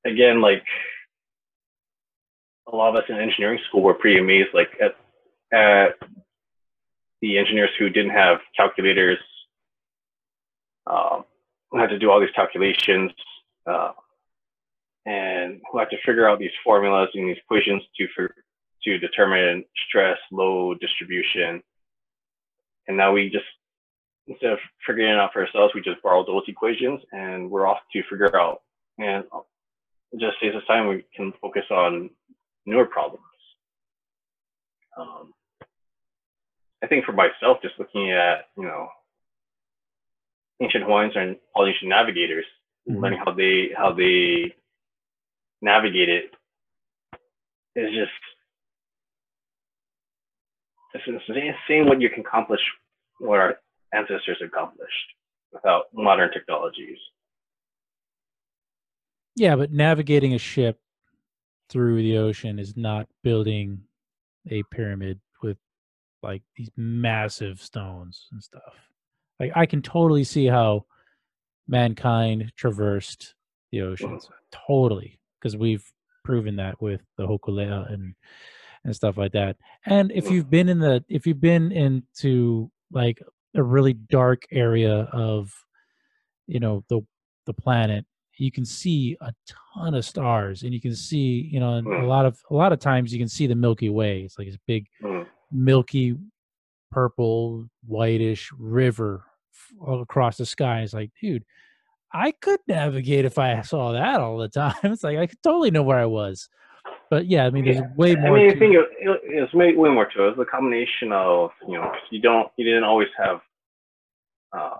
again, like a lot of us in engineering school were pretty amazed, like at at the engineers who didn't have calculators, um, had to do all these calculations, uh, and who had to figure out these formulas and these equations to for, to determine stress, load, distribution. And now we just instead of figuring it out for ourselves, we just borrow those equations and we're off to figure out. And it just saves us time. We can focus on newer problems. Um, I think for myself, just looking at you know ancient Hawaiians and Polynesian navigators, mm-hmm. learning how they how they navigate it is just it's insane what you can accomplish, what our ancestors accomplished without modern technologies. Yeah, but navigating a ship through the ocean is not building a pyramid with like these massive stones and stuff. Like I can totally see how mankind traversed the oceans. Mm. Totally. Because we've proven that with the Hokulea and and stuff like that. And if you've been in the if you've been into like a really dark area of you know the the planet you can see a ton of stars and you can see you know a mm. lot of a lot of times you can see the milky way it's like this big mm. milky purple whitish river all across the sky it's like dude i could navigate if i saw that all the time it's like i could totally know where i was but yeah i mean there's yeah. way more i mean i think it, it's way, way more to it it's a combination of you know you don't you didn't always have uh,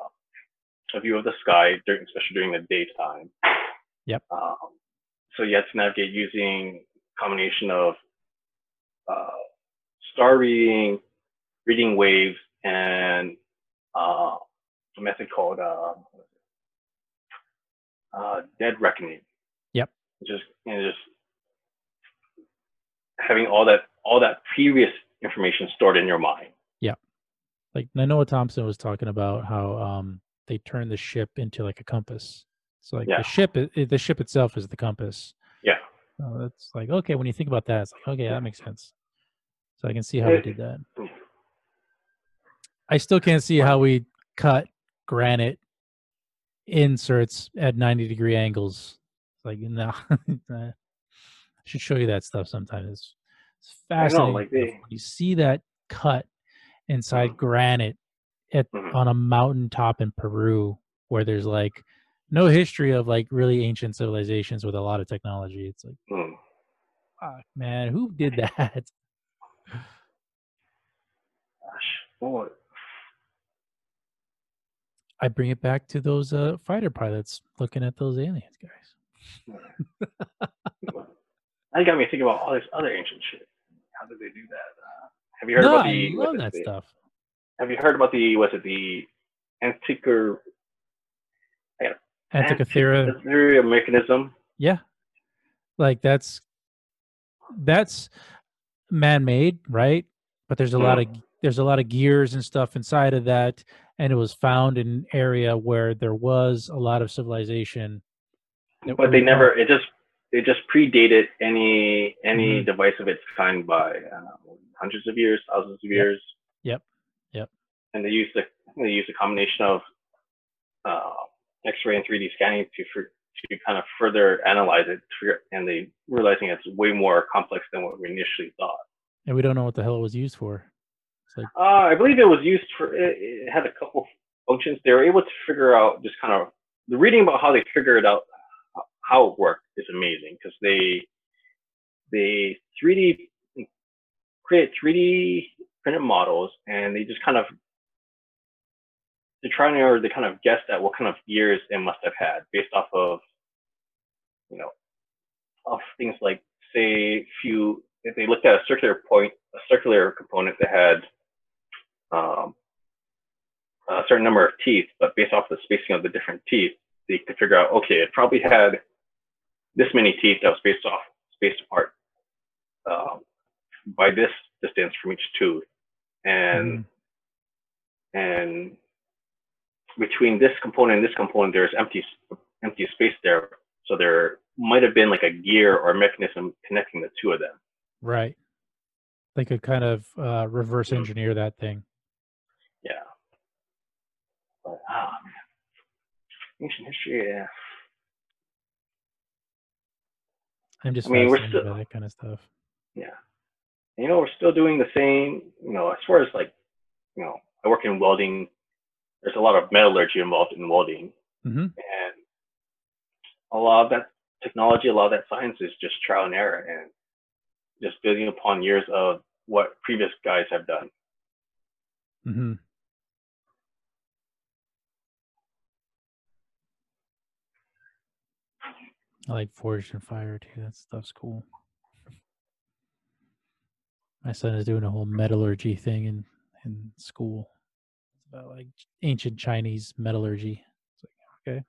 a view of the sky, during, especially during the daytime. Yep. Um, so you have to navigate using combination of uh, star reading, reading waves, and uh, a method called uh, uh, dead reckoning. Yep. Just and just having all that all that previous information stored in your mind. Yeah. Like Nainoa Thompson was talking about how um, they turn the ship into like a compass. So like yeah. the ship, the ship itself is the compass. Yeah. So that's like okay. When you think about that, it's like okay, that makes sense. So I can see how we did that. I still can't see how we cut granite inserts at 90 degree angles. It's like no, I should show you that stuff sometimes. It's, it's fascinating. Know, like they... You see that cut inside mm-hmm. granite at mm-hmm. on a mountaintop in Peru where there's like no history of like really ancient civilizations with a lot of technology. It's like, mm. fuck, man, who did that? Gosh, boy. I bring it back to those uh, fighter pilots looking at those aliens, guys. that got me thinking about all this other ancient shit. How did they do that? Uh, have you heard no, about the? I love that the, stuff have you heard about the was it the Antikythera Antikythera mechanism? Yeah, like that's that's man-made, right? But there's a mm. lot of there's a lot of gears and stuff inside of that, and it was found in an area where there was a lot of civilization. But they never. It just it just predated any any mm-hmm. device of its kind by uh, hundreds of years, thousands of years. Yep Yep. and they used the they used a combination of uh, X-ray and 3D scanning to for, to kind of further analyze it, and they realizing it's way more complex than what we initially thought. And we don't know what the hell it was used for. Like... Uh, I believe it was used for. It, it had a couple functions. They were able to figure out just kind of the reading about how they figured out how it worked is amazing because they they 3D create 3D printed models and they just kind of they're trying to or they kind of guessed at what kind of years it must have had based off of you know of things like say if you if they looked at a circular point a circular component that had um, a certain number of teeth but based off the spacing of the different teeth they could figure out okay it probably had this many teeth that was spaced off spaced apart um, by this distance from each tooth and mm. and between this component and this component, there's empty empty space there. So they're might have been like a gear or mechanism connecting the two of them. Right. They could kind of uh, reverse engineer that thing. But ah man, ancient history. Yeah. I'm just I mean, we're still- that kind of stuff. Yeah. And, you know, we're still doing the same, you know, as far as like, you know, I work in welding. There's a lot of metallurgy involved in welding. hmm And a lot of that technology, a lot of that science is just trial and error and just building upon years of what previous guys have done. hmm I like Forged in Fire too. That stuff's cool. My son is doing a whole metallurgy thing in in school. It's about like ancient Chinese metallurgy. It's like okay,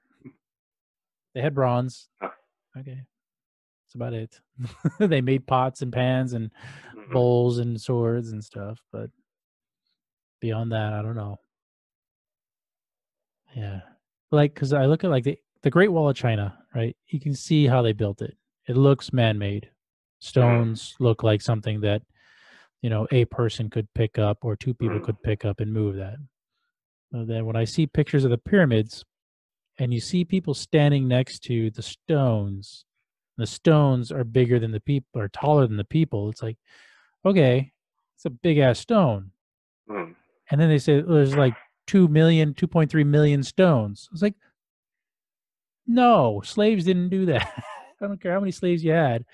they had bronze. Okay, that's about it. they made pots and pans and Mhm. bowls and swords and stuff, but beyond that, I don't know. Yeah, like because I look at like the the Great Wall of China, right? You can see how they built it. It looks man-made. Stones look like something that you know a person could pick up or two people Mhm. could pick up and move that. But then when I see pictures of the pyramids, and you see people standing next to the stones, the stones are bigger than the people, or taller than the people. It's like, okay, it's a big ass stone. Mhm. And then they say "Oh, there's like 2 million, 2.3 million stones. It's like, no, slaves didn't do that. I don't care how many slaves you had.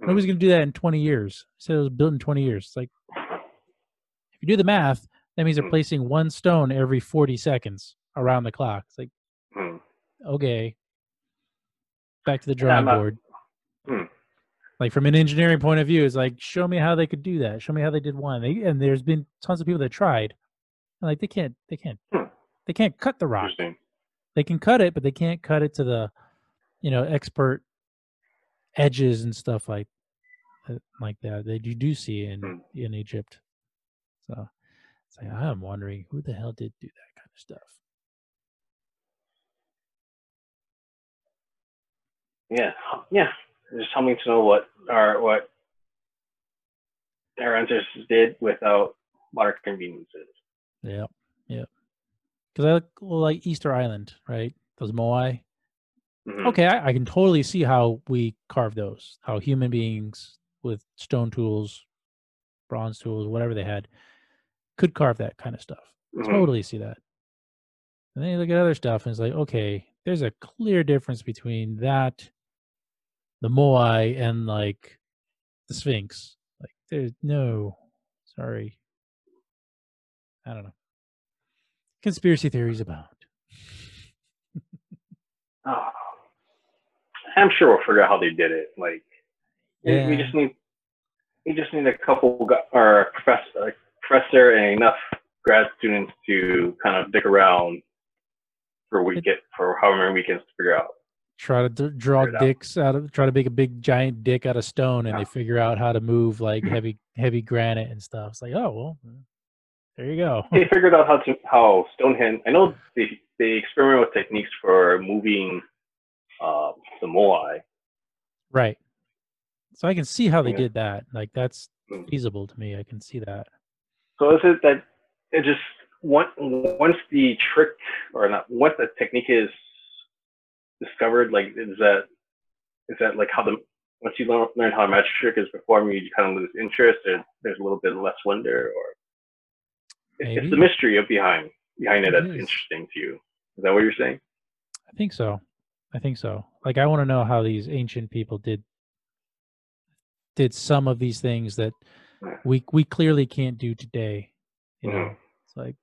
Nobody's going to do that in 20 years. Said it was built in 20 years. It's like, if you do the math, that means they're Mm. placing one stone every 40 seconds around the clock. It's like, Mhm. okay, back to the drawing not- board. Hmm. Like from an engineering point of view, it's like show me how they could do that. Show me how they did one. They, and there's been tons of people that tried. And like they can't, they can't, Hmm. they can't cut the rock. Interesting. They can cut it, but they can't cut it to the, you know, expert edges and stuff like, uh, like that that you do see in Hmm. in Egypt. So it's like I'm wondering who the hell did do that kind of stuff. Yeah. Yeah. Just me to know what our what our ancestors did without modern conveniences. Yep, yep. Because I look like Easter Island, right? Those moai. Mhm. Okay, I, I can totally see how we carve those. How human beings with stone tools, bronze tools, whatever they had, could carve that kind of stuff. Mhm. Totally see that. And then you look at other stuff, and it's like, okay, there's a clear difference between that, the moai, and like the Sphinx. Like, there's no, sorry, I don't know. Conspiracy theories abound. Oh. Ah, I'm sure we'll figure out how they did it. Like we- we just need we just need a couple or a professor, a professor and enough grad students to kind of dig around for a week for however many weekends to figure out. try to d- draw Figure out. dicks out of try to make a big giant dick out of stone and they figure out how to move like heavy heavy granite and stuff it's like oh well there you go They figured out how to how Stonehenge. I know they they experiment with techniques for moving uh, the moai. right so i can see how they Yeah. did that like that's Mm. feasible to me i can see that So is it that it just once once the trick or not once the technique is discovered, like is that is that like how the once you learn, learn how a magic trick is performed, you kind of lose interest, and there's a little bit less wonder, or it's, it's the mystery of behind behind it It that's is. interesting to you. Is that what you're saying? i think so i think so like i want to know how these ancient people did did some of these things that we we clearly can't do today you know Mhm. It's like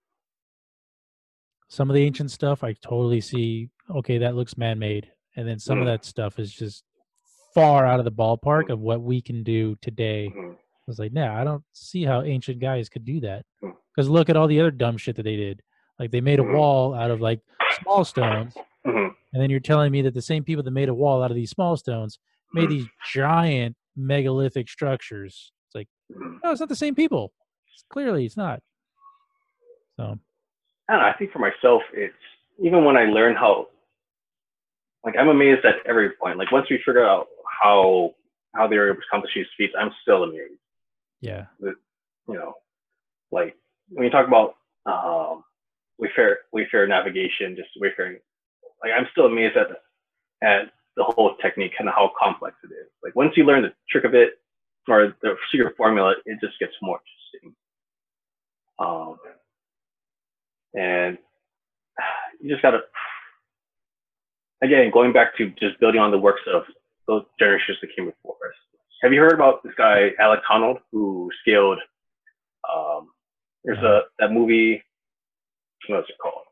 some of the ancient stuff I totally see, okay, that looks man made. And then some of Mhm. that stuff is just far out of the ballpark of what we can do today. Mhm. I was like, nah, I don't see how ancient guys could do that. Because look at all the other dumb shit that they did. Like they made a Mhm. wall out of like small stones. Mhm. And then you're telling me that the same people that made a wall out of these small stones made Mhm. these giant megalithic structures. It's like, Mhm. no, it's not the same people. It's, clearly, it's not. So, I don't know. I think for myself, it's even when I learn how like I'm amazed at every point. Like once we figure out how how they were able to accomplish these feats, I'm still amazed. Yeah. You know, like when you talk about um, Wayfair Wayfair navigation, just Wayfaring, like I'm still amazed at the, at the whole technique and how complex it is. Like once you learn the trick of it or the secret formula, it just gets more interesting. Um, and you just gotta again going back to just building on the works of those generations that came before us. Have you heard about this guy Alex Honnold who scaled? Um, there's a that movie. What's it called?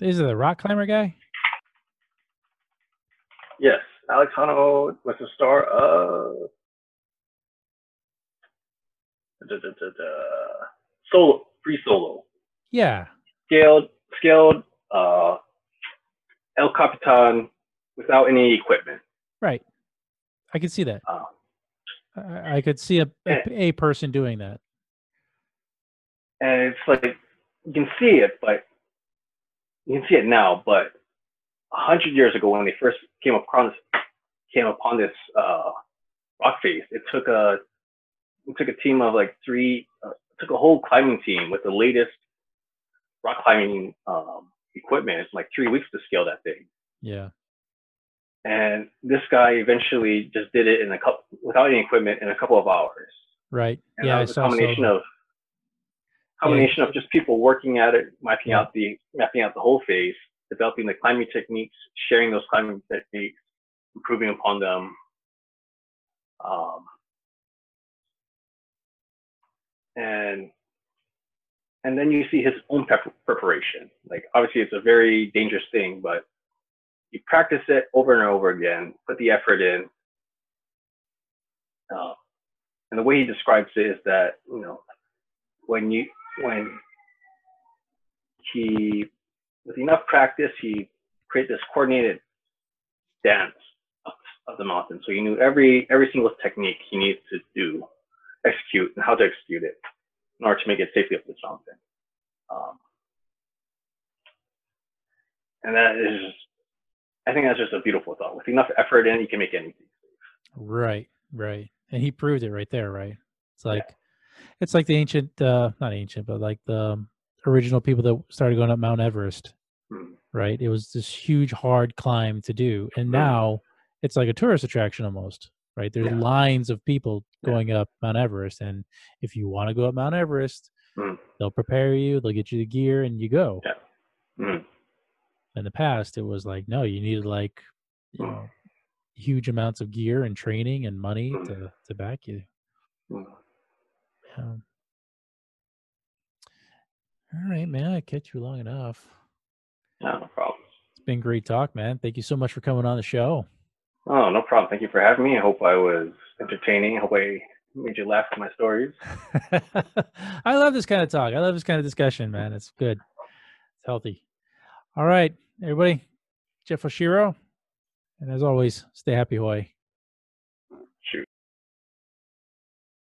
Is it the rock climber guy? Yes, Alex Honnold was the star of da, da, da, Solo, Free Solo. Yeah. Scaled, scaled uh, El Capitan without any equipment. Right. I could see that. Uh, I, I could see a, a a person doing that. And it's like you can see it, but you can see it now. But a hundred years ago, when they first came upon this, came upon this uh, rock face, it took a it took a team of like three, uh, it took a whole climbing team with the latest rock climbing um, equipment. It's like three weeks to scale that thing. Yeah. And this guy eventually just did it in a couple without any equipment in a couple of hours. Right. And yeah. that was a saw combination Solo. of combination of just people working at it, mapping out the mapping out the whole phase, developing the climbing techniques, sharing those climbing techniques, improving upon them. Um, and and then you see his own prep- preparation. Like obviously, it's a very dangerous thing, but you practice it over and over again, put the effort in. Uh, and the way he describes it is that you know when you when he with enough practice he created this coordinated dance of, of the mountain so he knew every every single technique he needed to do execute and how to execute it in order to make it safely up this mountain um, and that is i think that's just a beautiful thought with enough effort in you can make anything Right. Right. And he proved it right there. Right. It's like, it's like the ancient, uh, not ancient, but like the um, original people that started going up Mount Everest. Hmm. Right. It was this huge, hard climb to do, and Mhm. now it's like a tourist attraction almost. Right. There's Yeah. lines of people Yeah. going up Mount Everest, and if you want to go up Mount Everest, Hmm. they'll prepare you. They'll get you the gear, and you go. Yeah. Mm. in the past it was like no you needed like you Mm. know huge amounts of gear and training and money Mm. to to back you All right man i kept you long enough No, no problem. it's been great talk man thank you so much for coming on the show Oh, no problem. Thank you for having me. I hope I was entertaining. I hope I made you laugh with my stories. i love this kind of talk i love this kind of discussion man it's good it's healthy all right everybody jeff oshiro and as always stay happy hoy